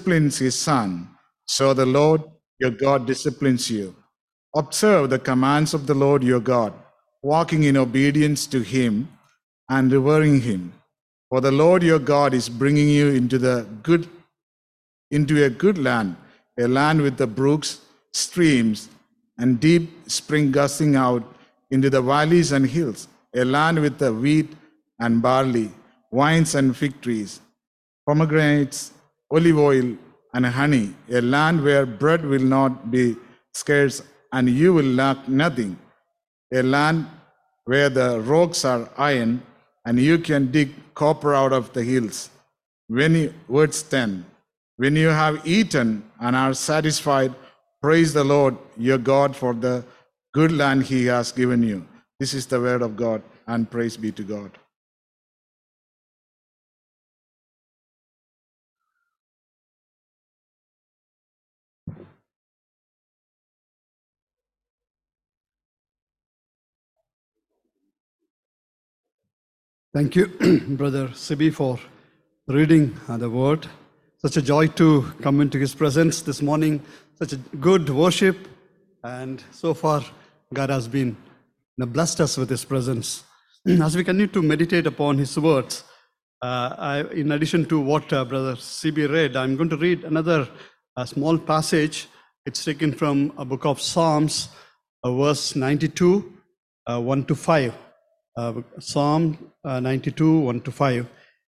disciplines his son, so the Lord your God disciplines you. Observe the commands of the Lord your God, walking in obedience to him and revering him. For the Lord your God is bringing you into the good into a good land, a land with the brooks, streams, and deep spring gushing out into the valleys and hills, a land with the wheat and barley, wines and fig trees, pomegranates, olive oil, and honey, a land where bread will not be scarce and you will lack nothing, a land where the rocks are iron and you can dig copper out of the hills. When you, verse 10 When you have eaten and are satisfied, praise the Lord your God for the good land he has given you. This is the word of God, and praise be to God. Thank you, Brother Sibi, for reading uh, the word. Such a joy to come into his presence this morning. Such a good worship. And so far, God has been blessed us with his presence. As we continue to meditate upon his words, uh, I, in addition to what uh, Brother Sibi read, I'm going to read another uh, small passage. It's taken from a book of Psalms, uh, verse 92, uh, 1 to 5 uh, Psalm uh, 92, 1 to 5.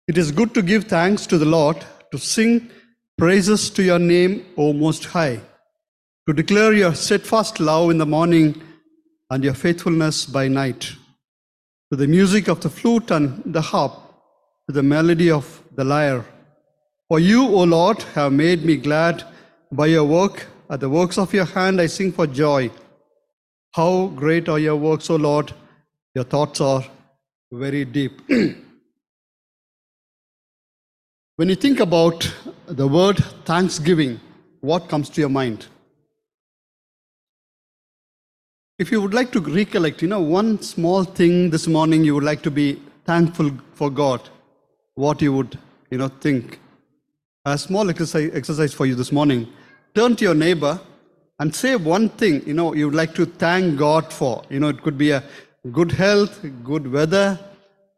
It is good to give thanks to the Lord, to sing praises to your name, O Most High, to declare your steadfast love in the morning and your faithfulness by night, to the music of the flute and the harp, to the melody of the lyre. For you, O Lord, have made me glad by your work. At the works of your hand I sing for joy. How great are your works, O Lord! Your thoughts are very deep. when you think about the word thanksgiving, what comes to your mind? If you would like to recollect, you know, one small thing this morning you would like to be thankful for God, what you would, you know, think. A small exercise, for you this morning. Turn to your neighbor and say one thing, you know, you would like to thank God for. You know, it could be a good health, good weather,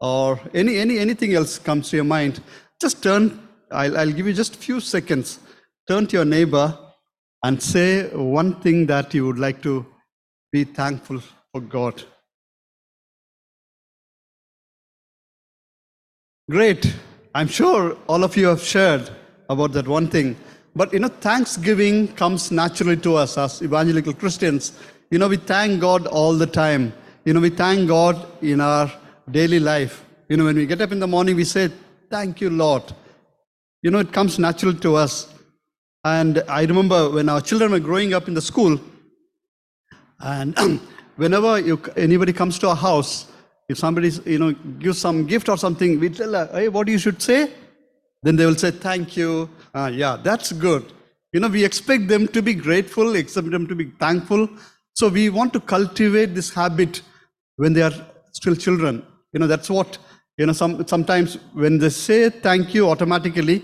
or any, any anything else comes to your mind. Just turn, I'll, I'll give you just a few seconds. Turn to your neighbor and say one thing that you would like to be thankful for God. Great. I'm sure all of you have shared about that one thing. But you know, thanksgiving comes naturally to us as evangelical Christians. You know, we thank God all the time. You know, we thank God in our daily life. You know, when we get up in the morning, we say, Thank you, Lord. You know, it comes natural to us. And I remember when our children were growing up in the school, and whenever you, anybody comes to our house, if somebody you know gives some gift or something, we tell her, hey, what you should say? Then they will say, thank you. Ah, yeah, that's good. You know, we expect them to be grateful, expect them to be thankful. So we want to cultivate this habit when they are still children. You know, that's what, you know, some, sometimes when they say thank you automatically,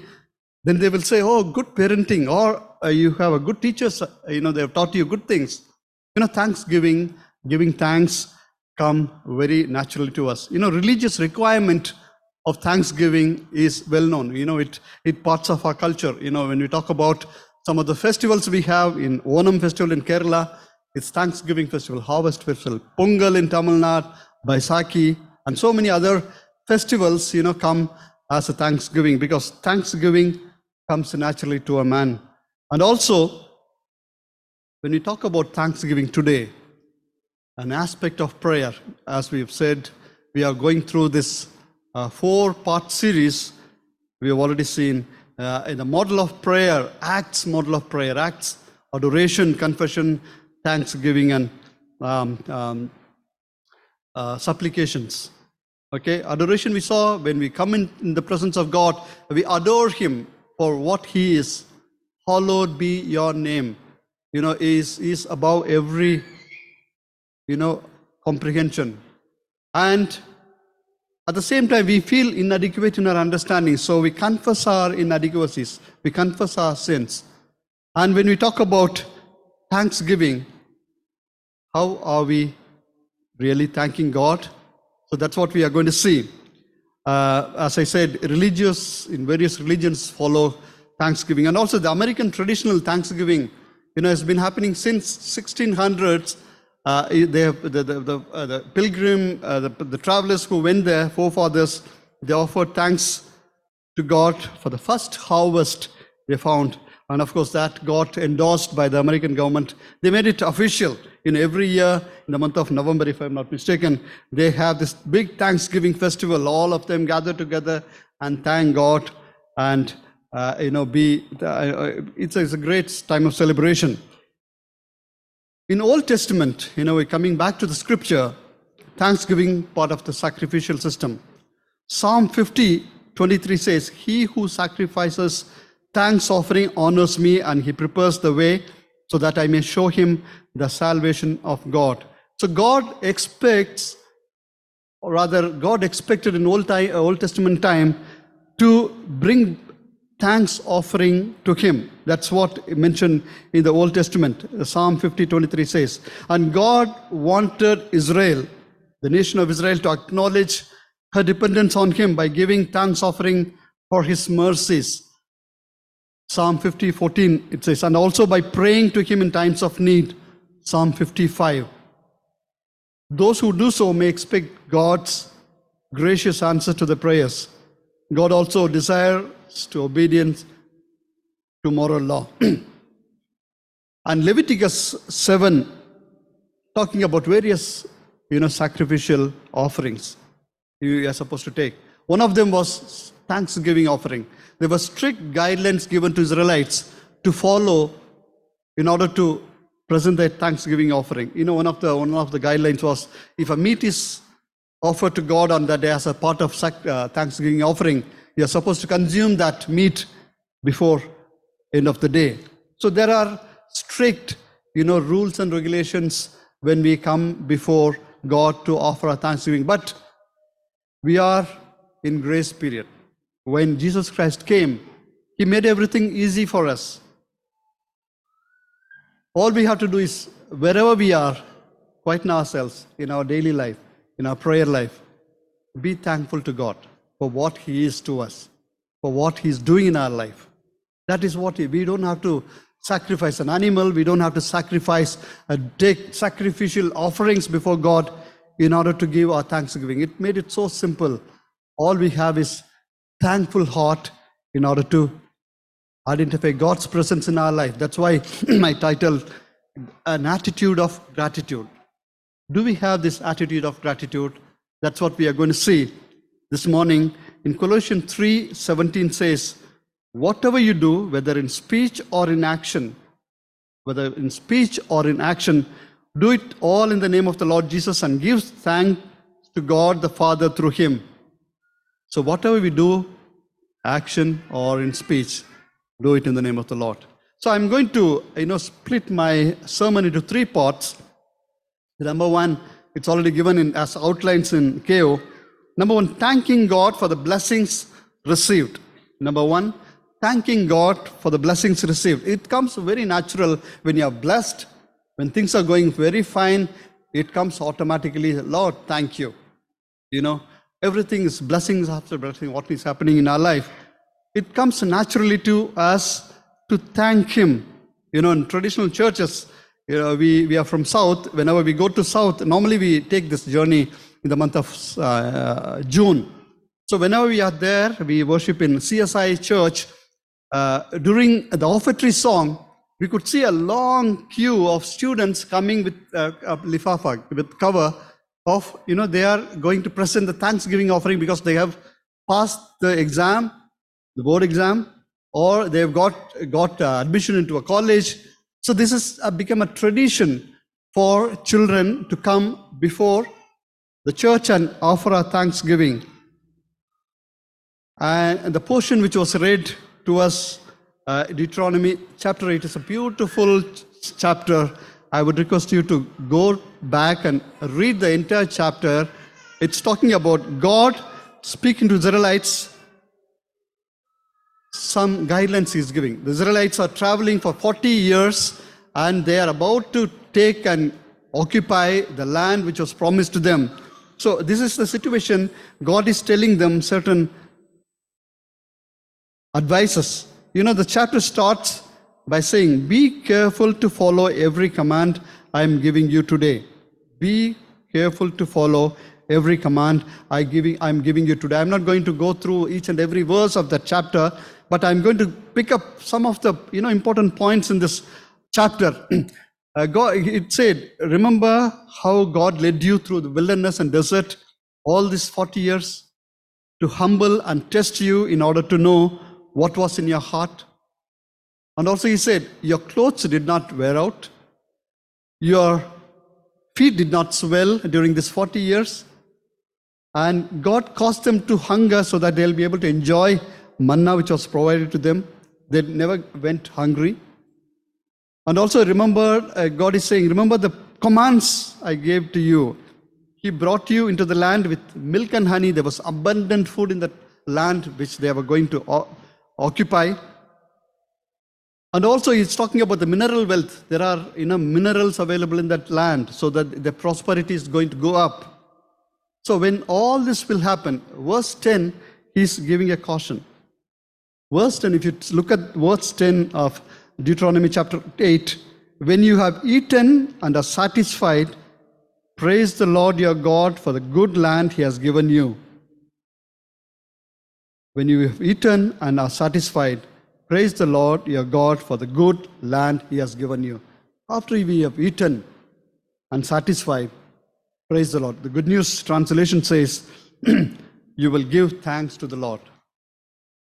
then they will say, oh, good parenting, or uh, you have a good teacher, uh, you know, they have taught you good things. You know, thanksgiving, giving thanks come very naturally to us. You know, religious requirement of thanksgiving is well known. You know, it, it parts of our culture. You know, when we talk about some of the festivals we have in Onam festival in Kerala, it's Thanksgiving festival, Harvest festival, Pongal in Tamil Nadu, Baisakhi, and so many other festivals, you know, come as a Thanksgiving because Thanksgiving comes naturally to a man. And also, when we talk about Thanksgiving today, an aspect of prayer, as we've said, we are going through this uh, four part series. We have already seen uh, in the model of prayer, Acts model of prayer, Acts, adoration, confession, thanksgiving, and um, um, uh, supplications. Okay, adoration we saw when we come in, in the presence of God, we adore Him for what He is. Hallowed be your name. You know, is is above every, you know, comprehension. And At the same time, we feel inadequate in our understanding, so we confess our inadequacies, we confess our sins. And when we talk about thanksgiving, how are we really thanking God? So that's what we are going to see. Uh, as I said, religious in various religions follow Thanksgiving, and also the American traditional Thanksgiving, you know, has been happening since 1600s. Uh, have, the, the, the, uh, the pilgrim, uh, the, the travelers who went there, forefathers, they offered thanks to God for the first harvest they found. And of course, that got endorsed by the American government. They made it official. In every year, in the month of November, if I'm not mistaken, they have this big Thanksgiving festival. All of them gather together and thank God and uh, you know be. Uh, it's, a, it's a great time of celebration. In Old Testament, you know, we're coming back to the scripture, Thanksgiving part of the sacrificial system. Psalm 50, 23 says, He who sacrifices thanks offering honors me, and he prepares the way so that I may show him the salvation of God. So God expects, or rather, God expected in Old, time, Old Testament time to bring thanks offering to him. That's what mentioned in the Old Testament. Psalm 50, 23 says, And God wanted Israel, the nation of Israel, to acknowledge her dependence on him by giving thanks offering for his mercies. Psalm 50, 14, it says, and also by praying to him in times of need. Psalm 55. Those who do so may expect God's gracious answer to the prayers. God also desires to obedience to moral law. and Leviticus 7, talking about various you know, sacrificial offerings you are supposed to take. One of them was thanksgiving offering. There were strict guidelines given to Israelites to follow in order to present their thanksgiving offering. You know, one of the one of the guidelines was if a meat is offered to God on that day as a part of uh, thanksgiving offering, you are supposed to consume that meat before end of the day. So there are strict, you know, rules and regulations when we come before God to offer a thanksgiving. But we are in grace period. When Jesus Christ came, He made everything easy for us. All we have to do is, wherever we are, quieten ourselves in our daily life, in our prayer life, be thankful to God for what He is to us, for what He's doing in our life. That is what we don't have to sacrifice an animal, we don't have to sacrifice, uh, take sacrificial offerings before God in order to give our thanksgiving. It made it so simple. All we have is thankful heart in order to identify God's presence in our life. That's why my title, An Attitude of Gratitude. Do we have this attitude of gratitude? That's what we are going to see this morning. In Colossians 3 17 says, Whatever you do, whether in speech or in action, whether in speech or in action, do it all in the name of the Lord Jesus and give thanks to God the Father through him. So, whatever we do, action or in speech, do it in the name of the Lord. So, I'm going to, you know, split my sermon into three parts. Number one, it's already given in as outlines in KO. Number one, thanking God for the blessings received. Number one, thanking God for the blessings received. It comes very natural when you are blessed, when things are going very fine, it comes automatically, Lord, thank you. You know, everything is blessings after blessing, what is happening in our life. It comes naturally to us to thank Him. You know, in traditional churches, you know, we, we are from South. Whenever we go to South, normally we take this journey in the month of uh, June. So whenever we are there, we worship in CSI church. Uh, during the offertory song, we could see a long queue of students coming with uh, lifafa, with cover of, you know, they are going to present the Thanksgiving offering because they have passed the exam, the board exam, or they've got, got uh, admission into a college. So this has uh, become a tradition for children to come before the church and offer a thanksgiving. And the portion which was read to us, uh, Deuteronomy chapter 8, is a beautiful ch- chapter. I would request you to go back and read the entire chapter. It's talking about God speaking to Israelites, some guidelines he's giving. The Israelites are traveling for 40 years and they are about to take and occupy the land which was promised to them. So, this is the situation. God is telling them certain advices. You know, the chapter starts by saying, Be careful to follow every command I am giving you today. Be careful to follow every command I giving, I'm giving you today. I'm not going to go through each and every verse of that chapter, but I'm going to pick up some of the you know important points in this chapter. Uh, God, it said, Remember how God led you through the wilderness and desert all these 40 years to humble and test you in order to know what was in your heart. And also, He said, Your clothes did not wear out, your feet did not swell during these 40 years. And God caused them to hunger so that they'll be able to enjoy manna which was provided to them. They never went hungry. And also remember, uh, God is saying, remember the commands I gave to you. He brought you into the land with milk and honey. There was abundant food in that land which they were going to o- occupy. And also, he's talking about the mineral wealth. There are you know, minerals available in that land so that the prosperity is going to go up. So, when all this will happen, verse 10, he's giving a caution. Verse 10, if you look at verse 10 of Deuteronomy chapter 8, when you have eaten and are satisfied, praise the Lord your God for the good land he has given you. When you have eaten and are satisfied, praise the Lord your God for the good land he has given you. After we have eaten and satisfied, praise the Lord. The Good News translation says, You will give thanks to the Lord.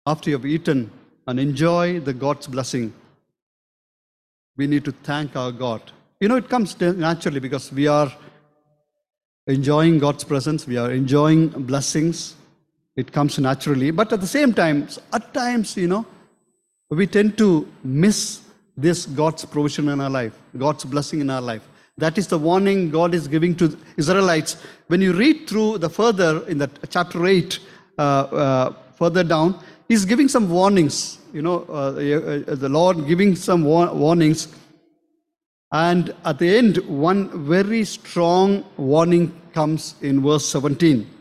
After you have eaten and enjoy the God's blessing, we need to thank our God. You know, it comes naturally because we are enjoying God's presence, we are enjoying blessings. It comes naturally. But at the same time, at times, you know, we tend to miss this God's provision in our life, God's blessing in our life. That is the warning God is giving to Israelites. When you read through the further in the chapter 8, uh, uh, further down, He's giving some warnings. You know, uh, the Lord giving some war- warnings. And at the end, one very strong warning comes in verse 17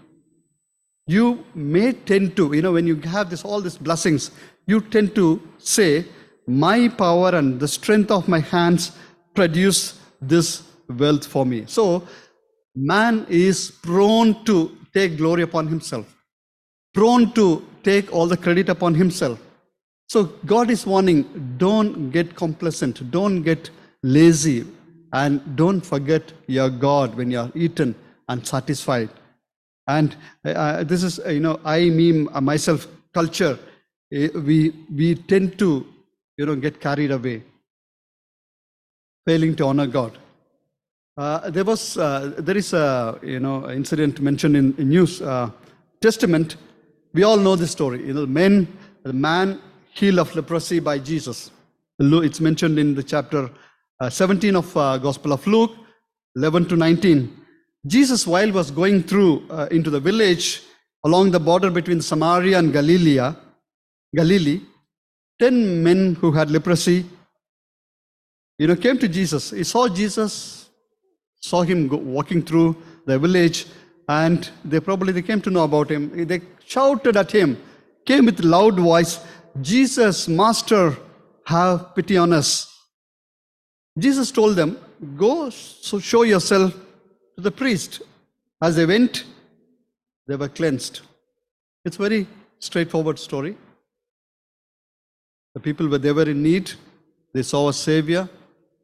you may tend to you know when you have this all these blessings you tend to say my power and the strength of my hands produce this wealth for me. So man is prone to take glory upon himself prone to take all the credit upon himself. So god is warning don't get complacent don't get lazy and don't forget your god when you are eaten and satisfied. And uh, this is uh, you know i me uh, myself culture. uh, we we tend to you know get carried away failing to honor god. Uh, there was uh, there is a you know incident mentioned in, in news uh, testament. We all know this story. You know men the man healed of leprosy by jesus. It's mentioned in the chapter uh, 17 of uh, gospel of luke 11 to 19 Jesus, while was going through uh, into the village along the border between Samaria and Galilee, Galilee, ten men who had leprosy, you know, came to Jesus. He saw Jesus, saw him go, walking through the village, and they probably they came to know about him. They shouted at him, came with loud voice, "Jesus, Master, have pity on us." Jesus told them, "Go, so show yourself to the priest. As they went, they were cleansed. It's very straightforward story. The people were they were in need, they saw a savior,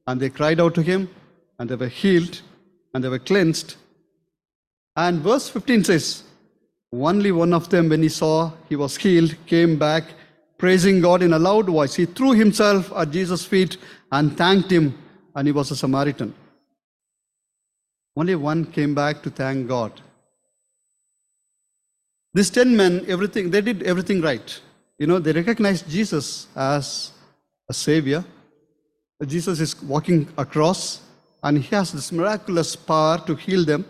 and they cried out to him, and they were healed, and they were cleansed. And verse 15 says, only one of them, when he saw he was healed, came back, praising God in a loud voice. He threw himself at Jesus' feet and thanked him, and he was a Samaritan. Only one came back to thank God. These ten men, everything, they did everything right. You know, they recognized Jesus as a savior. Jesus is walking across and he has this miraculous power to heal them.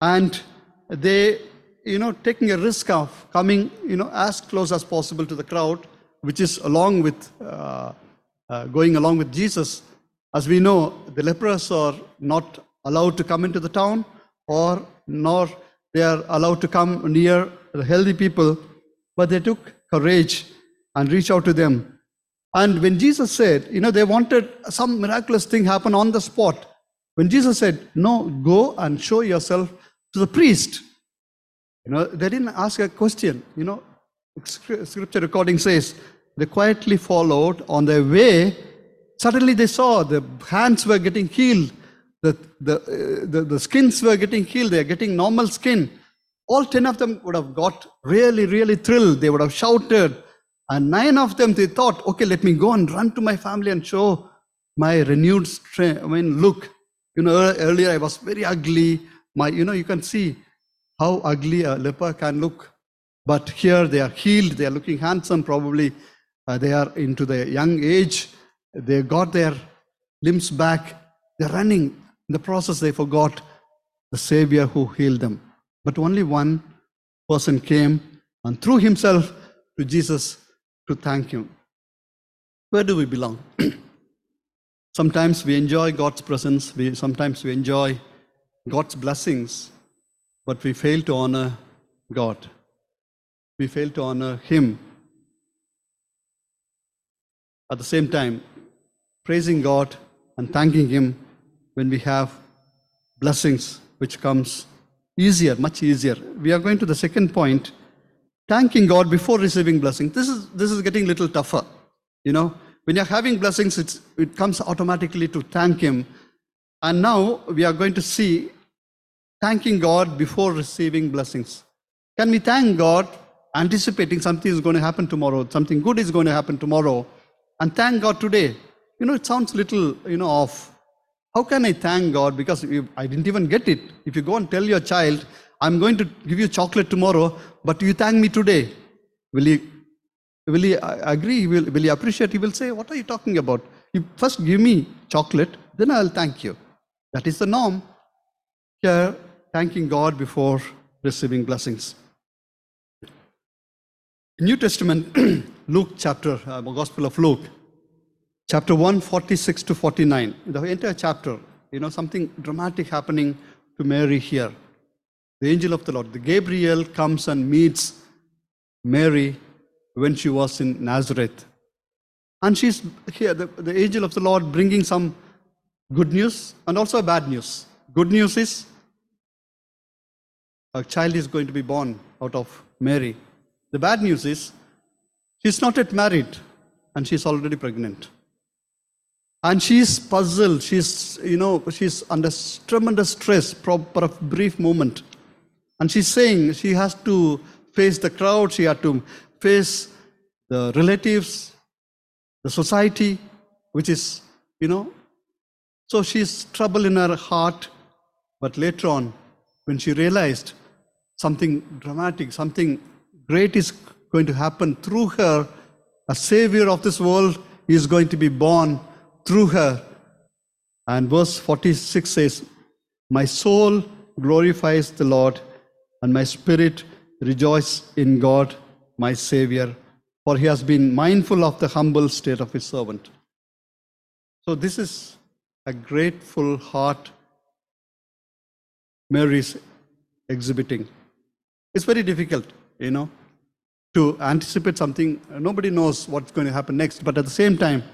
And they you know, taking a risk of coming, you know, as close as possible to the crowd, which is along with, uh, uh, going along with Jesus. As we know, the lepers are not allowed to come into the town, or nor they are allowed to come near the healthy people, but they took courage and reach out to them. And when Jesus said, you know, they wanted some miraculous thing happen on the spot. When Jesus said, no, go and show yourself to the priest. You know, they didn't ask a question. You know, scripture recording says they quietly followed on their way. Suddenly they saw the hands were getting healed, the, the, uh, the, the skins were getting healed, they are getting normal skin. All 10 of them would have got really, really thrilled. They would have shouted. And nine of them, they thought, okay, let me go and run to my family and show my renewed strength. I mean, look, you know, earlier I was very ugly. My, you know, you can see how ugly a leper can look. But here they are healed, they are looking handsome, probably uh, they are into their young age, they got their limbs back, they're running. In the process, they forgot the Savior who healed them. But only one person came and threw himself to Jesus to thank him. Where do we belong? sometimes we enjoy God's presence, we, sometimes we enjoy God's blessings, but we fail to honor God. We fail to honor Him. At the same time, praising God and thanking Him when we have blessings, which comes easier, much easier. We are going to the second point thanking God before receiving blessings. This is, this is getting a little tougher. You know, when you're having blessings, it's, it comes automatically to thank Him. And now we are going to see thanking God before receiving blessings. Can we thank God anticipating something is going to happen tomorrow, something good is going to happen tomorrow, and thank God today? You know, it sounds little, you know, off. How can I thank God? Because I didn't even get it. If you go and tell your child, I'm going to give you chocolate tomorrow, but you thank me today, will he, will he uh, agree? Will, will he appreciate? He will say, What are you talking about? You first give me chocolate, then I'll thank you. That is the norm. Here, thanking God before receiving blessings. New Testament, Luke chapter, uh, Gospel of Luke, chapter 1, 46 to 49. The entire chapter, you know, something dramatic happening to Mary here. The angel of the Lord, the Gabriel comes and meets Mary when she was in Nazareth. And she's here, the, the angel of the Lord bringing some good news and also bad news. Good news is a child is going to be born out of Mary. The bad news is she's not yet married and she's already pregnant. And she's puzzled. She's, you know, she's under tremendous stress for a brief moment. And she's saying she has to face the crowd, she had to face the relatives, the society, which is, you know, so she's trouble in her heart. But later on, when she realized something dramatic, something great is going to happen through her, a savior of this world is going to be born through her. And verse 46 says, My soul glorifies the Lord, and my spirit rejoices in God, my Savior, for he has been mindful of the humble state of his servant. So, this is a grateful heart Mary is exhibiting. It's very difficult, you know, to anticipate something. Nobody knows what's going to happen next, but at the same time,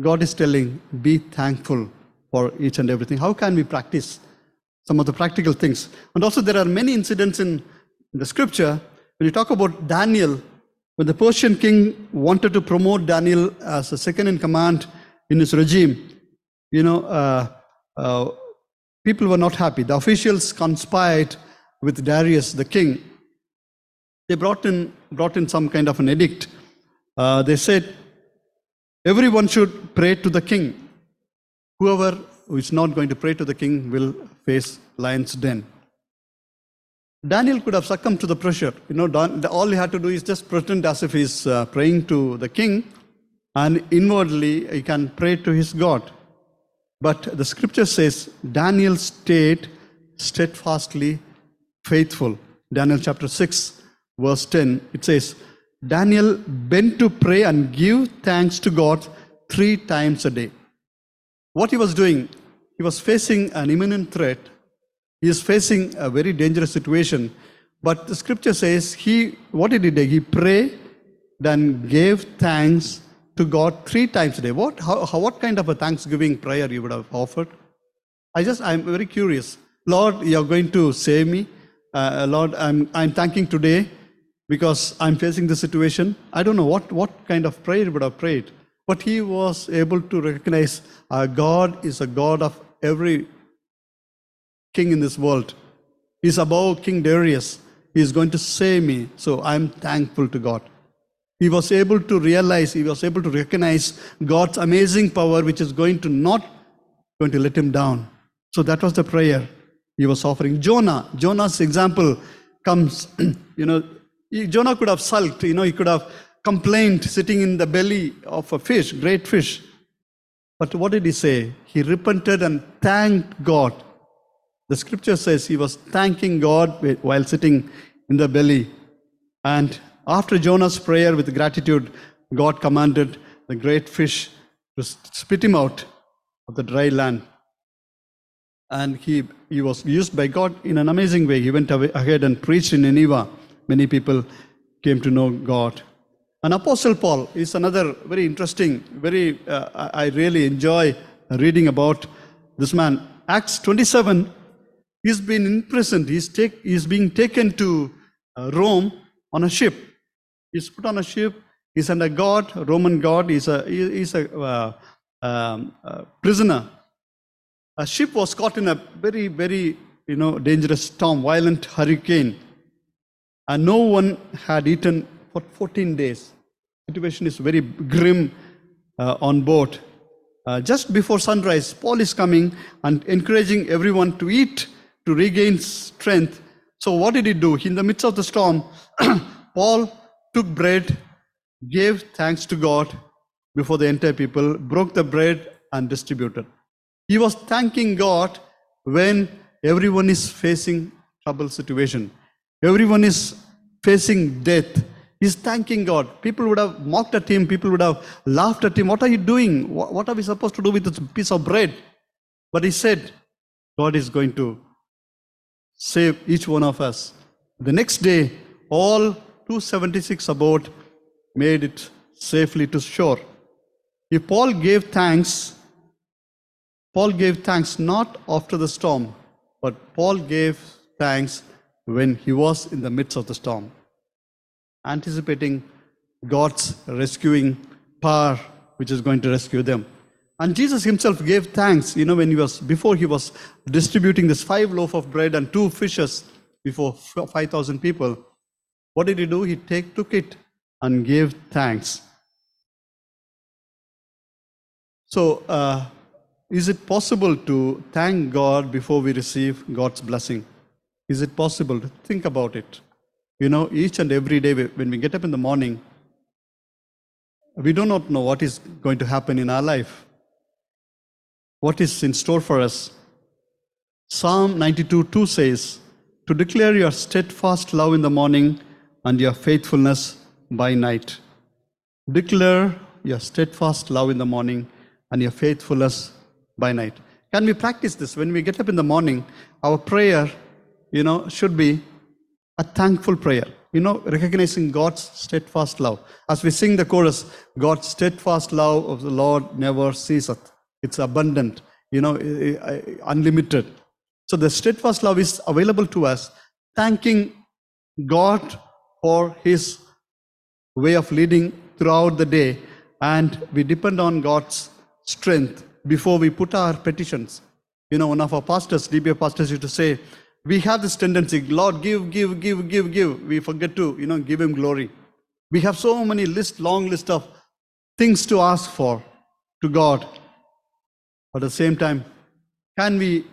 God is telling, be thankful for each and everything. How can we practice some of the practical things? And also, there are many incidents in the scripture when you talk about Daniel, when the Persian king wanted to promote Daniel as a second in command in his regime, you know, uh, uh, people were not happy. The officials conspired with Darius, the king. They brought in, brought in some kind of an edict. Uh, they said, everyone should pray to the king. Whoever is not going to pray to the king will face lion's den. Daniel could have succumbed to the pressure. You know, Dan- all he had to do is just pretend as if he's uh, praying to the king, and inwardly he can pray to his God. But the scripture says Daniel stayed steadfastly faithful. Daniel chapter 6, verse 10, it says, Daniel bent to pray and give thanks to God three times a day. What he was doing, he was facing an imminent threat. He is facing a very dangerous situation. But the scripture says he, what did he do? He prayed, then gave thanks to God three times a day. What, how, how, what kind of a thanksgiving prayer you would have offered? I just, I'm very curious. Lord, you're going to save me. Uh, Lord, I'm, I'm thanking today because I'm facing the situation. I don't know what, what kind of prayer would have prayed. But he was able to recognize our God is a God of every king in this world. He's above King Darius. He is going to save me. So I'm thankful to God. He was able to realize, he was able to recognize God's amazing power, which is going to not going to let him down. So that was the prayer he was offering. Jonah, Jonah's example comes, you know, Jonah could have sulked, you know, he could have complained sitting in the belly of a fish, great fish. But what did he say? He repented and thanked God. The scripture says he was thanking God while sitting in the belly. And after Jonah's prayer with gratitude, God commanded the great fish to spit him out of the dry land. And he, he was used by God in an amazing way. He went away, ahead and preached in Nineveh. Many people came to know God. And Apostle Paul is another very interesting, very, uh, I really enjoy reading about this man. Acts 27, he's been imprisoned. He's, take, he's being taken to uh, Rome on a ship. He's put on a ship. He's under God, Roman God. He's a, he's a uh, um, prisoner. A ship was caught in a very, very, you know, dangerous storm, violent hurricane and no one had eaten for 14 days. Situation is very grim uh, on board. Uh, just before sunrise, Paul is coming and encouraging everyone to eat to regain strength. So, what did he do? In the midst of the storm, Paul took bread, gave thanks to God before the entire people, broke the bread, and distributed. He was thanking God when everyone is facing trouble situation. Everyone is facing death. He's thanking God. People would have mocked at him. People would have laughed at him. What are you doing? What are we supposed to do with this piece of bread? But he said, God is going to save each one of us. The next day, all 276 aboard made it safely to shore. If Paul gave thanks, Paul gave thanks not after the storm, but Paul gave thanks when he was in the midst of the storm, anticipating God's rescuing power which is going to rescue them. And Jesus himself gave thanks, you know, when he was, before he was distributing this five loaf of bread and two fishes before 5,000 people. What did he do? He take, took it and gave thanks. So, uh, is it possible to thank God before we receive God's blessing? Is it possible to think about it? You know, each and every day when we get up in the morning, we do not know what is going to happen in our life, what is in store for us. Psalm 92 2 says, To declare your steadfast love in the morning and your faithfulness by night. Declare your steadfast love in the morning and your faithfulness by night. Can we practice this? When we get up in the morning, our prayer, you know, should be a thankful prayer. You know, recognizing God's steadfast love. As we sing the chorus, God's steadfast love of the Lord never ceaseth. It's abundant, you know, unlimited. So the steadfast love is available to us, thanking God for His way of leading throughout the day, and we depend on God's strength before we put our petitions. You know, one of our pastors, DBA pastors, used to say, We have this tendency, Lord, give, give, give, give, give. We forget to, you know, give Him glory. We have so many list, long list of things to ask for to God. But at the same time, can we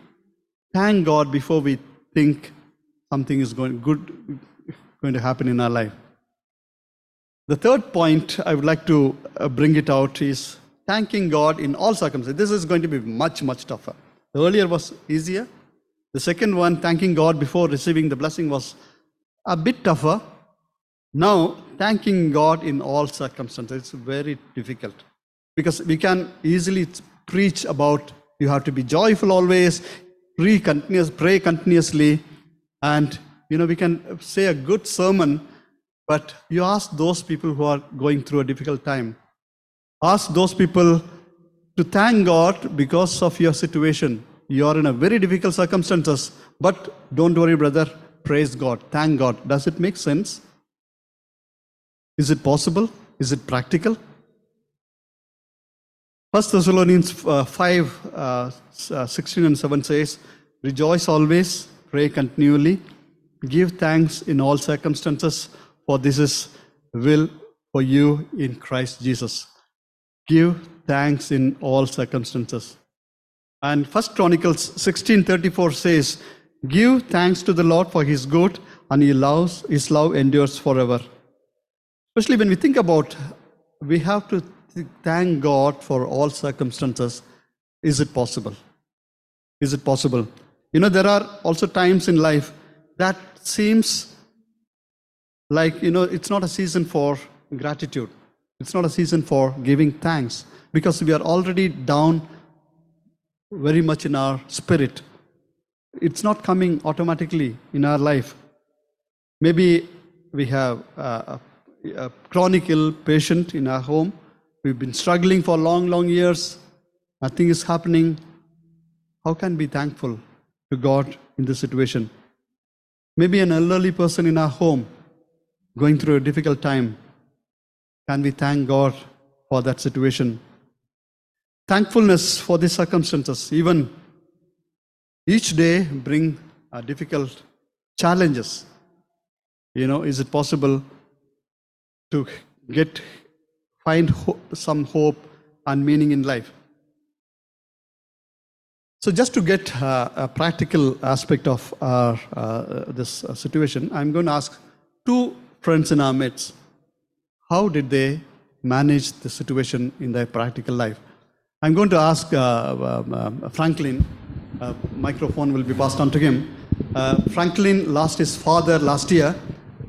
thank God before we think something is going good going to happen in our life? The third point I would like to uh, bring it out is thanking God in all circumstances. This is going to be much, much tougher. The earlier was easier. The second one, thanking God before receiving the blessing, was a bit tougher. Now, thanking God in all circumstances is very difficult because we can easily preach about you have to be joyful always, pray, continuous, pray continuously, and you know we can say a good sermon. But you ask those people who are going through a difficult time, ask those people to thank God because of your situation. You are in a very difficult circumstances, but don't worry, brother. Praise God. Thank God. Does it make sense? Is it possible? Is it practical? First Thessalonians uh, 5 uh, uh, 16 and 7 says, Rejoice always, pray continually, give thanks in all circumstances, for this is will for you in Christ Jesus. Give thanks in all circumstances. And First Chronicles 16:34 says, Give thanks to the Lord for his good, and he loves, his love endures forever. Especially when we think about, we have to th- thank God for all circumstances. Is it possible? Is it possible? You know, there are also times in life that seems like, you know, it's not a season for gratitude. It's not a season for giving thanks because we are already down very much in our spirit. It's not coming automatically in our life. Maybe we have a, a chronic ill patient in our home. We've been struggling for long, long years. Nothing is happening. How can we be thankful to God in this situation? Maybe an elderly person in our home going through a difficult time. Can we thank God for that situation? Thankfulness for these circumstances, even each day bring uh, difficult challenges. You know, is it possible to get find ho- some hope and meaning in life? So, just to get uh, a practical aspect of our, uh, this uh, situation, I'm going to ask two friends in our midst how did they manage the situation in their practical life? I'm going to ask uh, um, um, Franklin, uh, microphone will be passed on to him. Uh, Franklin lost his father last year.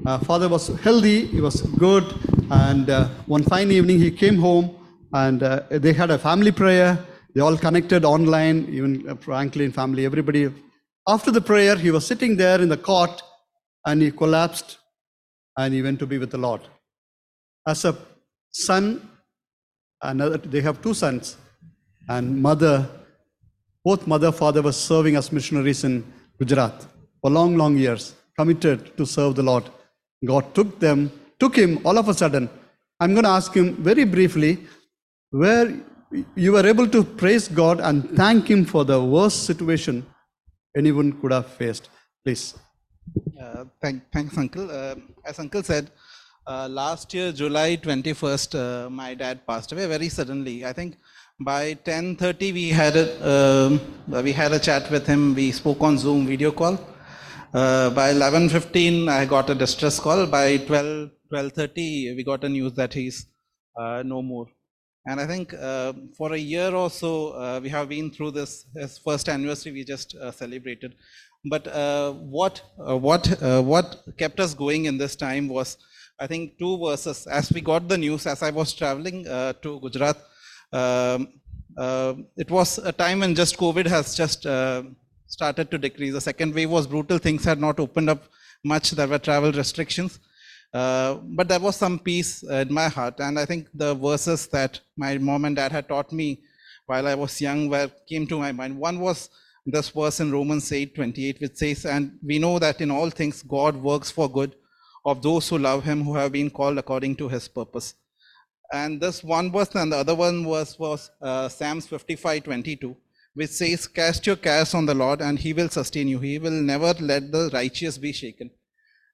Uh, father was healthy, he was good, and uh, one fine evening he came home and uh, they had a family prayer. They all connected online, even uh, Franklin family, everybody. After the prayer, he was sitting there in the cot and he collapsed and he went to be with the Lord. As a son, another, they have two sons, and mother, both mother father were serving as missionaries in Gujarat for long, long years, committed to serve the Lord. God took them, took him all of a sudden. I'm going to ask him very briefly where you were able to praise God and thank him for the worst situation anyone could have faced. Please. Uh, thank, thanks, Uncle. Uh, as Uncle said, uh, last year, July 21st, uh, my dad passed away very suddenly. I think by 10:30 we had a um, we had a chat with him. We spoke on Zoom video call. Uh, by 11:15, I got a distress call. By 12 12:30, we got a news that he's uh, no more. And I think uh, for a year or so, uh, we have been through this. His first anniversary we just uh, celebrated. But uh, what uh, what uh, what kept us going in this time was, I think, two verses. As we got the news, as I was traveling uh, to Gujarat, um, uh, it was a time when just COVID has just uh, started to decrease. The second wave was brutal. Things had not opened up much. There were travel restrictions. Uh, but there was some peace in my heart. And I think the verses that my mom and dad had taught me while I was young were, came to my mind. One was this verse in Romans 8 28, which says, And we know that in all things God works for good of those who love him, who have been called according to his purpose. And this one verse and the other one was, was uh, Psalms 55 22, which says, Cast your cares on the Lord, and he will sustain you. He will never let the righteous be shaken.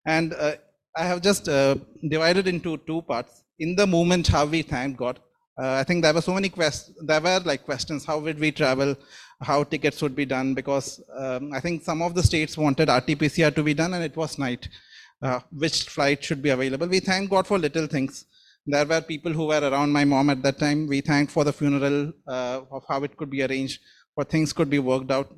And uh, I have just uh, divided into two parts. In the moment, how we thank God. Uh, I think there were so many questions. There were like questions: How would we travel? How tickets would be done? Because um, I think some of the states wanted RT-PCR to be done, and it was night. Uh, which flight should be available? We thank God for little things. There were people who were around my mom at that time. We thanked for the funeral, uh, of how it could be arranged, for things could be worked out.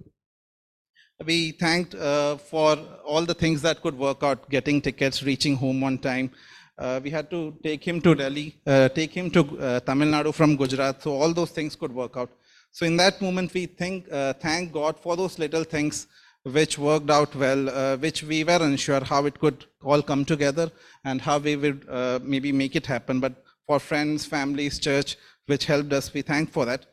We thanked uh, for all the things that could work out, getting tickets, reaching home on time. Uh, we had to take him to Delhi, uh, take him to uh, Tamil Nadu from Gujarat, so all those things could work out. So in that moment, we think, uh, thank God for those little things which worked out well, uh, which we were unsure how it could all come together and how we would uh, maybe make it happen. But for friends, families, church, which helped us, we thank for that.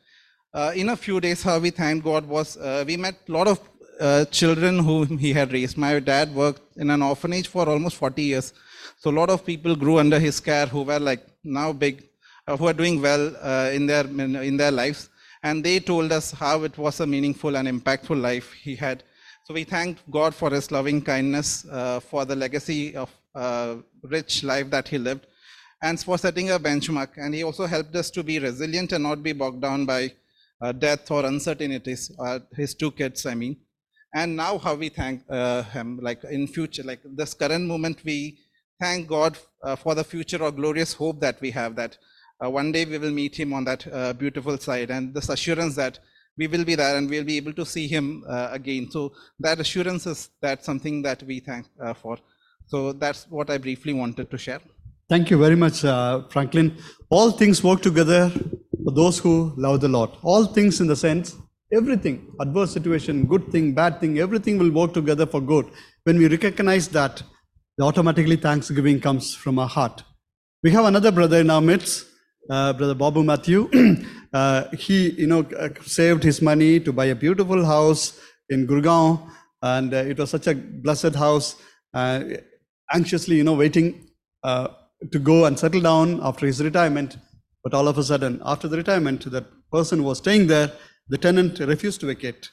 Uh, in a few days, how we thanked God was uh, we met a lot of uh, children whom he had raised. My dad worked in an orphanage for almost 40 years. So a lot of people grew under his care who were like now big, uh, who are doing well in their in their lives, and they told us how it was a meaningful and impactful life he had. So we thank God for His loving kindness, uh, for the legacy of uh, rich life that He lived, and for setting a benchmark. And He also helped us to be resilient and not be bogged down by uh, death or uncertainties. Uh, his two kids, I mean. And now, how we thank uh, Him, like in future, like this current moment, we thank God uh, for the future or glorious hope that we have that one day we will meet Him on that beautiful side, and this assurance that we will be there and we'll be able to see him uh, again. So that assurance is that something that we thank uh, for. So that's what I briefly wanted to share. Thank you very much, uh, Franklin. All things work together for those who love the Lord. All things in the sense, everything, adverse situation, good thing, bad thing, everything will work together for good. When we recognize that, automatically thanksgiving comes from our heart. We have another brother in our midst, uh, Brother Babu Matthew. uh, he, you know, uh, saved his money to buy a beautiful house in Gurgaon, and uh, it was such a blessed house. Uh, anxiously, you know, waiting to go and settle down after his retirement. But all of a sudden, after the retirement, that person was staying there, the tenant refused to vacate.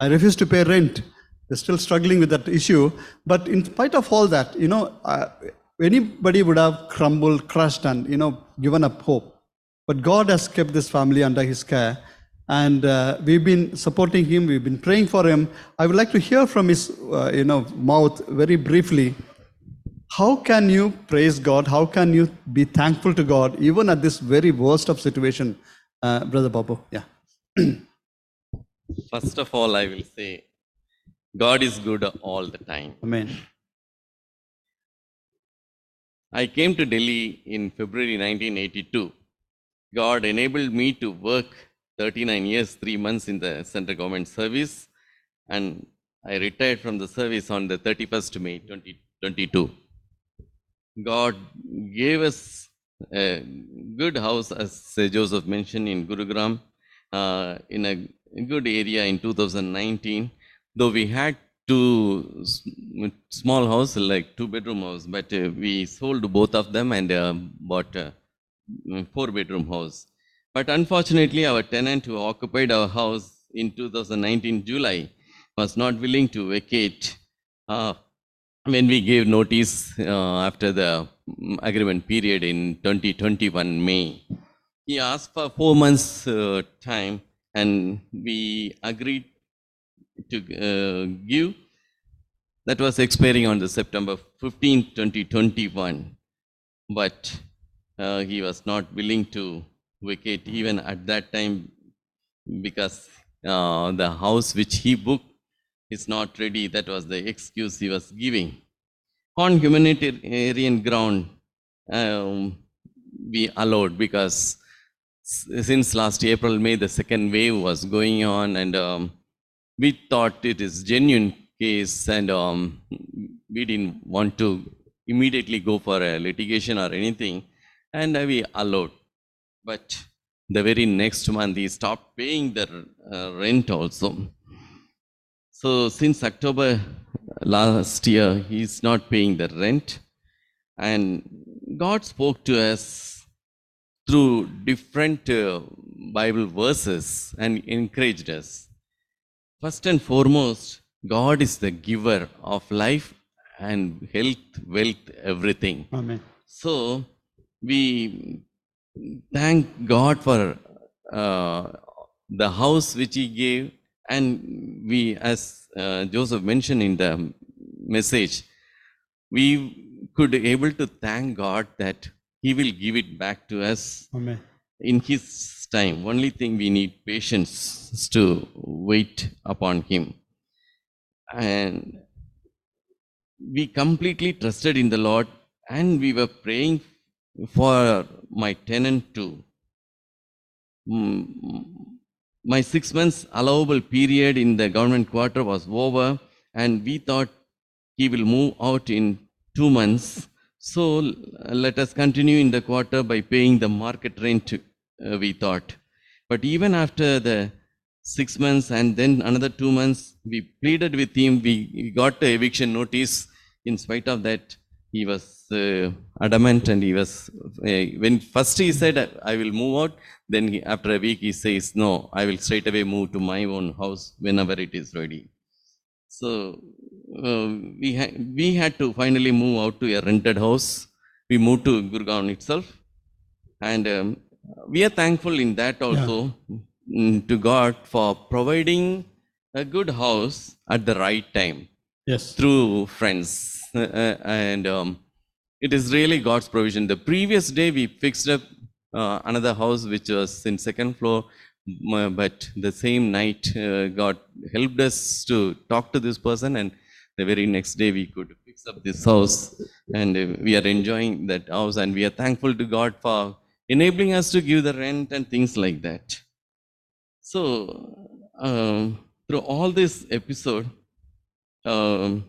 I refused to pay rent. They're still struggling with that issue. But in spite of all that, you know, uh, anybody would have crumbled, crushed, and you know, given up hope. But God has kept this family under His care, and uh, we've been supporting Him. We've been praying for Him. I would like to hear from His, uh, you know, mouth very briefly. How can you praise God? How can you be thankful to God even at this very worst of situation, uh, Brother Babu? Yeah. First of all, I will say, God is good all the time. Amen. I came to Delhi in February 1982. God enabled me to work 39 years, 3 months in the central government service, and I retired from the service on the 31st May 2022. God gave us a good house, as Joseph mentioned, in Gurugram, uh, in a good area in 2019. Though we had two small house, like two bedroom house, but uh, we sold both of them and uh, bought mm, four bedroom house. But unfortunately, our tenant who occupied our house in 2019 July was not willing to vacate. Uh, when we gave notice uh, after the mm, agreement period in 2021 May. He asked for four months uh, time and we agreed to uh, give. That was expiring on the September 15, 2021. But uh, he was not willing to vacate even at that time because uh, the house which he booked is not ready. That was the excuse he was giving. On humanitarian ground, um, we allowed because since last April, May, the second wave was going on, and um, we thought it is genuine case, and um, we didn't want to immediately go for a litigation or anything, and we allowed. But the very next month, he stopped paying the uh, rent also. So since October last year, he's not paying the rent. And God spoke to us through different uh, Bible verses and encouraged us. First and foremost, God is the giver of life and health, wealth, everything. Amen. So we thank God for uh, the house which He gave, and we, as uh, Joseph mentioned in the message, we could able to thank God that He will give it back to us Amen. in His time. Only thing we need patience to wait upon Him. and we completely trusted in the Lord and we were praying for my tenant too. Mm, My six months allowable period in the government quarter was over and we thought he will move out in two months. So let us continue in the quarter by paying the market rent, uh, we thought. But even after the six months and then another two months, we pleaded with him. We we got the eviction notice. In spite of that, he was uh, adamant and he was, uh, when first he said, I will move out, then he, after a week he says, No, I will straight away move to my own house whenever it is ready. So uh, we, ha- we had to finally move out to a rented house. We moved to Gurgaon itself. And um, we are thankful in that also mm, to God for providing a good house at the right time Yes. through friends. Uh, and um, it is really God's provision. The previous day we fixed up uh, another house which was in second floor, but the same night uh, God helped us to talk to this person, and the very next day we could fix up this house, and we are enjoying that house, and we are thankful to God for enabling us to give the rent and things like that. So, um, through all this episode, um,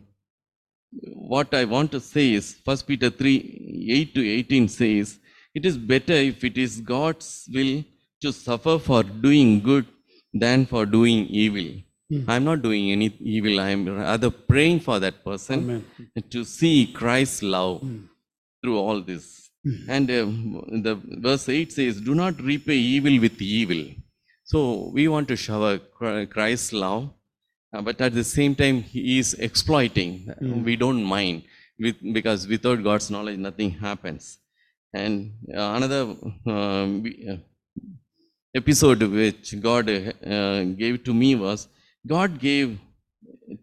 what I want to say is, First Peter 3 8 to 18 says, It is better if it is God's will to suffer for doing good than for doing evil. Hmm. I'm not doing any evil, I'm rather praying for that person Amen. to see Christ's love hmm. through all this. Hmm. And um, the verse 8 says, Do not repay evil with evil. So we want to shower Christ's love, uh, but at the same time, He is exploiting. We don't mind with, because without God's knowledge, nothing happens. And uh, another um, uh, episode which God uh, gave to me was God gave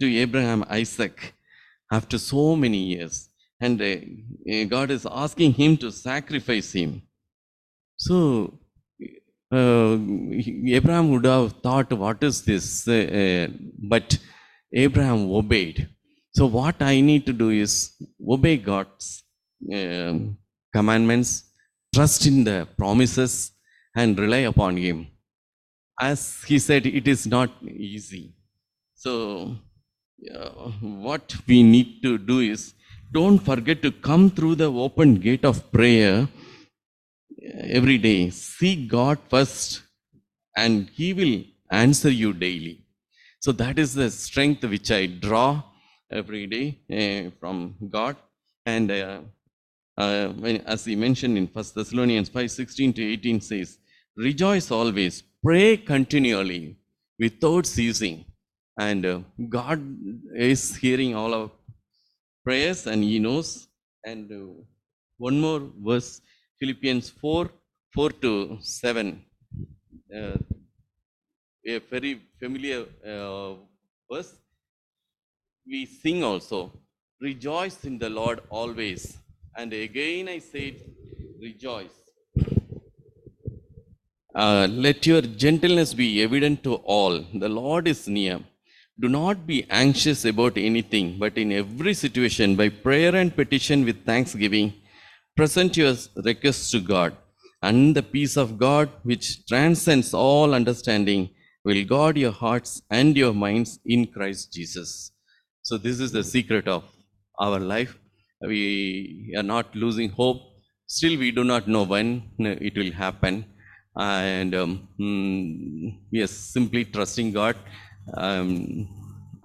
to Abraham Isaac after so many years, and God is asking him to sacrifice him. So uh, Abraham would have thought, What is this? Uh, uh, but Abraham obeyed. So, what I need to do is obey God's um, commandments, trust in the promises, and rely upon Him. As he said, it is not easy. So, uh, what we need to do is don't forget to come through the open gate of prayer every day. Seek God first, and He will answer you daily. So that is the strength which I draw every day uh, from God. And uh, uh, as he mentioned in First Thessalonians 5 16 to 18 says, Rejoice always, pray continually without ceasing. And uh, God is hearing all our prayers and He knows. And uh, one more verse, Philippians 4 4 to 7. Uh, a very familiar uh, verse. We sing also, Rejoice in the Lord always. And again I said, Rejoice. Uh, let your gentleness be evident to all. The Lord is near. Do not be anxious about anything, but in every situation, by prayer and petition with thanksgiving, present your requests to God. And the peace of God, which transcends all understanding, will guard your hearts and your minds in Christ Jesus. So, this is the secret of our life. We are not losing hope. Still, we do not know when it will happen. And um, mm, yes, simply trusting God, um,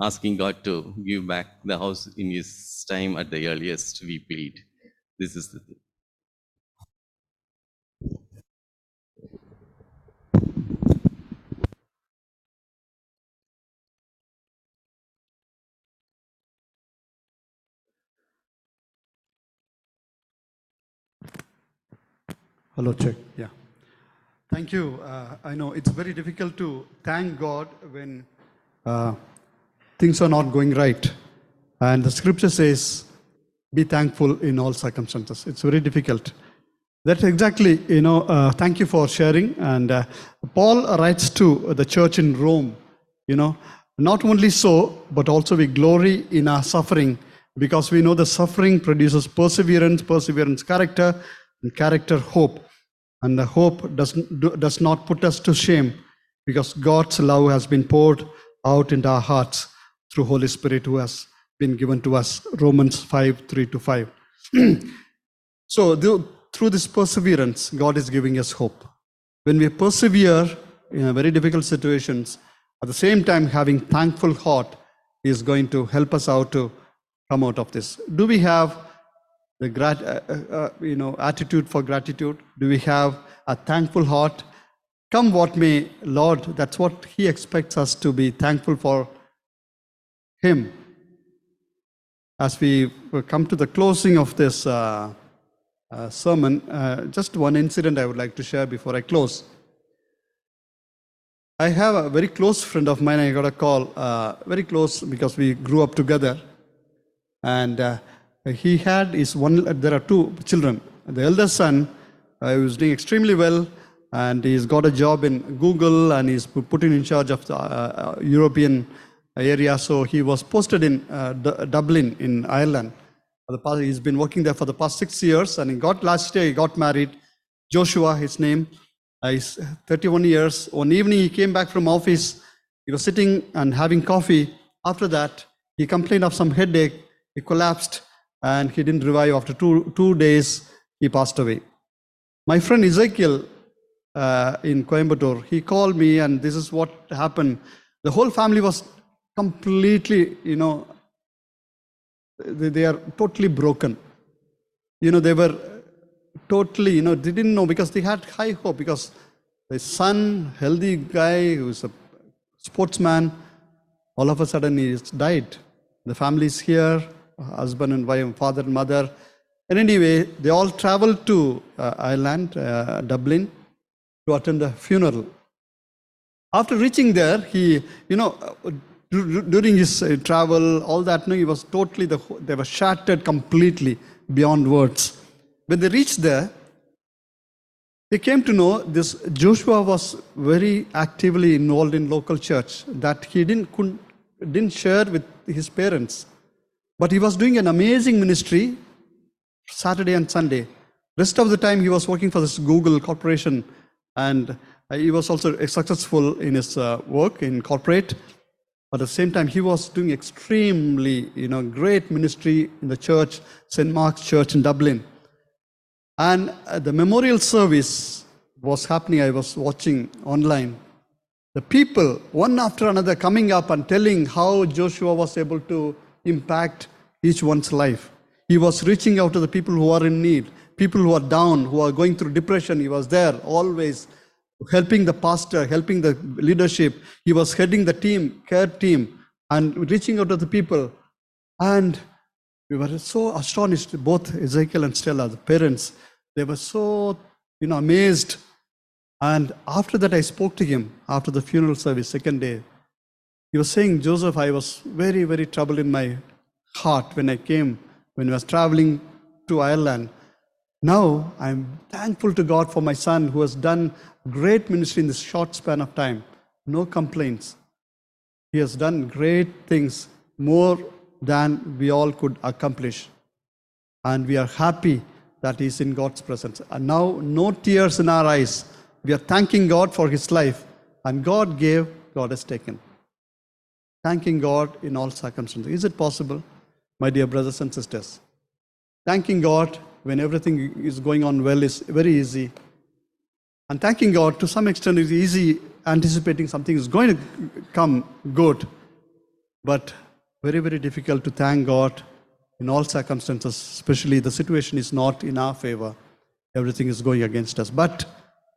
asking God to give back the house in His time at the earliest, we plead. This is the thing. Hello, check. Yeah. Thank you. Uh, I know it's very difficult to thank God when uh, things are not going right. And the scripture says, be thankful in all circumstances. It's very difficult. That's exactly, you know, uh, thank you for sharing. And uh, Paul writes to the church in Rome, you know, Not only so, but also we glory in our suffering because we know the suffering produces perseverance, perseverance, character, and character, hope. And the hope does, does not put us to shame because God's love has been poured out into our hearts through Holy Spirit who has been given to us. Romans 5 3 to 5. so, through this perseverance, God is giving us hope. When we persevere in very difficult situations, at the same time having thankful heart He is going to help us out to come out of this. Do we have the grat- uh, uh, uh, you know attitude for gratitude? Do we have a thankful heart? Come what may, Lord, that's what He expects us to be thankful for Him. As we come to the closing of this uh, uh, sermon, uh, just one incident I would like to share before I close. I have a very close friend of mine. I got a call, very close because we grew up together, and he had his one. There are two children. The elder son uh, was doing extremely well, and he's got a job in Google, and he's pu- put in charge of the uh, uh, European area. So he was posted in uh, Dublin in Ireland. Past, he's been working there for the past six years, and he got last year he got married. Joshua, his name. Uh, he's 31 years. One evening he came back from office. He was sitting and having coffee. After that, he complained of some headache. He collapsed and he didn't revive. After two, two days, he passed away. My friend Ezekiel uh, in Coimbatore, he called me and this is what happened. The whole family was completely, you know, they, they are totally broken. You know, they were totally, you know, they didn't know because they had high hope because the son, healthy guy who's a sportsman, all of a sudden he died. The family is here, husband and wife, father and mother. And anyway, they all traveled to uh, Ireland, uh, Dublin, to attend the funeral. After reaching there, he, you know, uh, during his uh, travel, all that, no, he was totally, the, they were shattered completely beyond words. When they reached there, they came to know this Joshua was very actively involved in local church that he didn't, couldn't, didn't share with his parents. But he was doing an amazing ministry Saturday and Sunday. Rest of the time he was working for this Google corporation and uh, he was also successful in his uh, work in corporate. But at the same time, he was doing extremely, you know, great ministry in the church, St. Mark's Church in Dublin. And uh, the memorial service was happening. I was watching online. The people, one after another, coming up and telling how Joshua was able to impact each one's life. He was reaching out to the people who are in need, people who are down, who are going through depression. He was there always helping the pastor, helping the leadership. He was heading the team, care team, and reaching out to the people. And we were so astonished, both Ezekiel and Stella, the parents, they were so, you know, amazed. And after that, I spoke to him after the funeral service, second day. He was saying, Joseph, I was very, very troubled in my heart when I came, when I was traveling to Ireland. Now I'm thankful to God for my son who has done great ministry in this short span of time. No complaints. He has done great things, more than we all could accomplish. And we are happy that he's in God's presence. And now, no tears in our eyes. We are thanking God for his life. And God gave, God has taken. Thanking God in all circumstances. Is it possible, my dear brothers and sisters? Thanking God when everything is going on well is very easy. And thanking God to some extent is easy, anticipating something is going to come good. But very, very difficult to thank God in all circumstances, especially the situation is not in our favor. Everything is going against us. But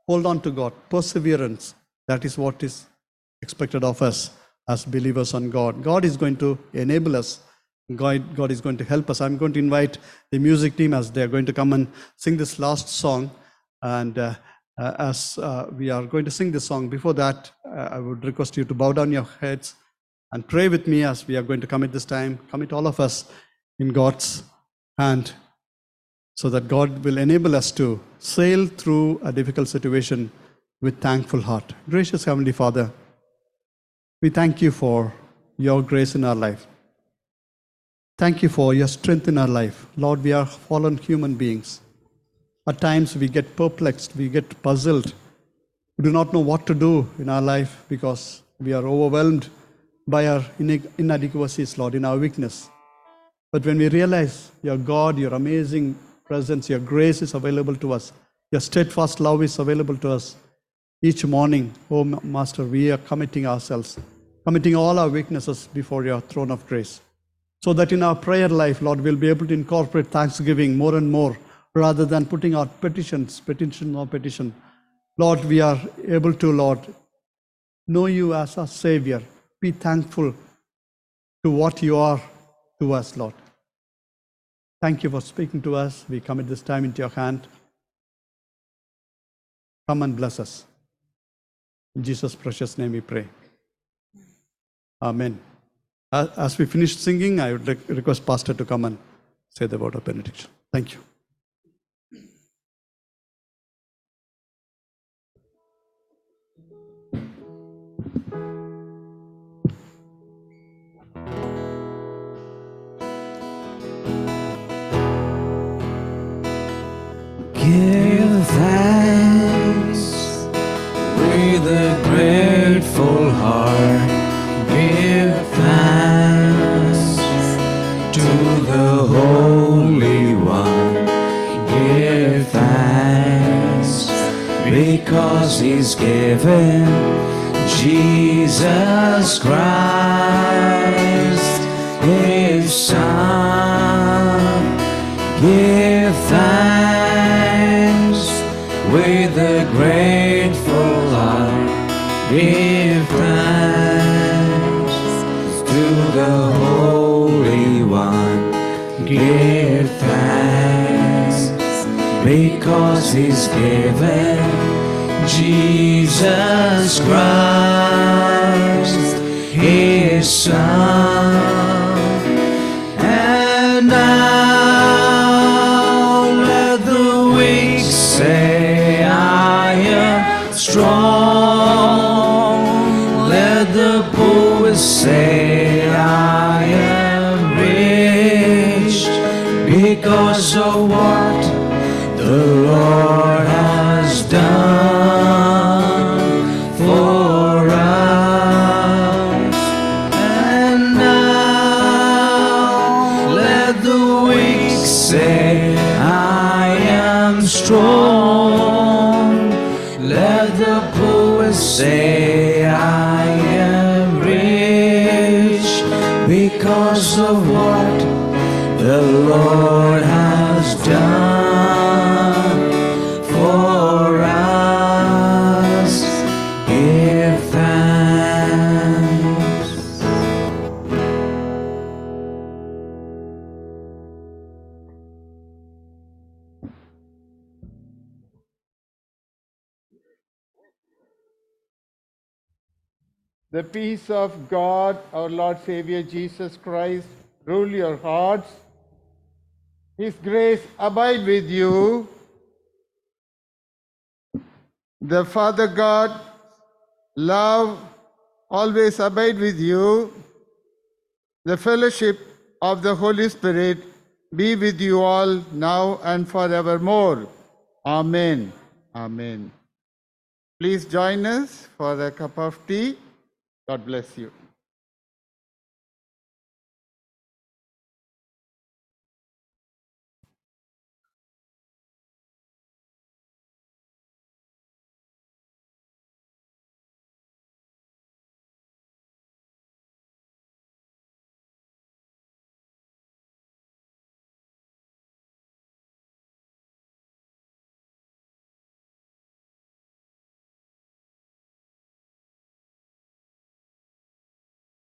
hold on to God. Perseverance, that is what is expected of us as believers on God. God is going to enable us. God, God is going to help us. I'm going to invite the music team as they're going to come and sing this last song. And uh, uh, as uh, we are going to sing this song, before that, uh, I would request you to bow down your heads and pray with me as we are going to commit this time, commit all of us in God's hand so that God will enable us to sail through a difficult situation with thankful heart. Gracious Heavenly Father, we thank you for your grace in our life. Thank you for your strength in our life. Lord, we are fallen human beings. At times we get perplexed, we get puzzled. We do not know what to do in our life because we are overwhelmed by our inadequacies, Lord, in our weakness. But when we realize your God, your amazing presence, your grace is available to us, your steadfast love is available to us, each morning, oh Master, we are committing ourselves, committing all our weaknesses before your throne of grace. So that in our prayer life, Lord, we'll be able to incorporate thanksgiving more and more rather than putting out petitions, petition or petition. Lord, we are able to, Lord, know you as our Savior. Be thankful to what you are to us, Lord. Thank you for speaking to us. We commit this time into your hand. Come and bless us. In Jesus' precious name we pray. Amen. As we finish singing, I would request Pastor to come and say the word of benediction. Thank you. Give a grateful heart. Give thanks to the Holy One. Give thanks because He's given Jesus Christ, His Son. Because He's given Jesus Christ, His Son. Because of what the Lord peace of God, our Lord Savior Jesus Christ, rule your hearts. His grace abide with you. The Father God, love always abide with you. The fellowship of the Holy Spirit be with you all now and forevermore. Amen. Amen. Please join us for a cup of tea. God bless you.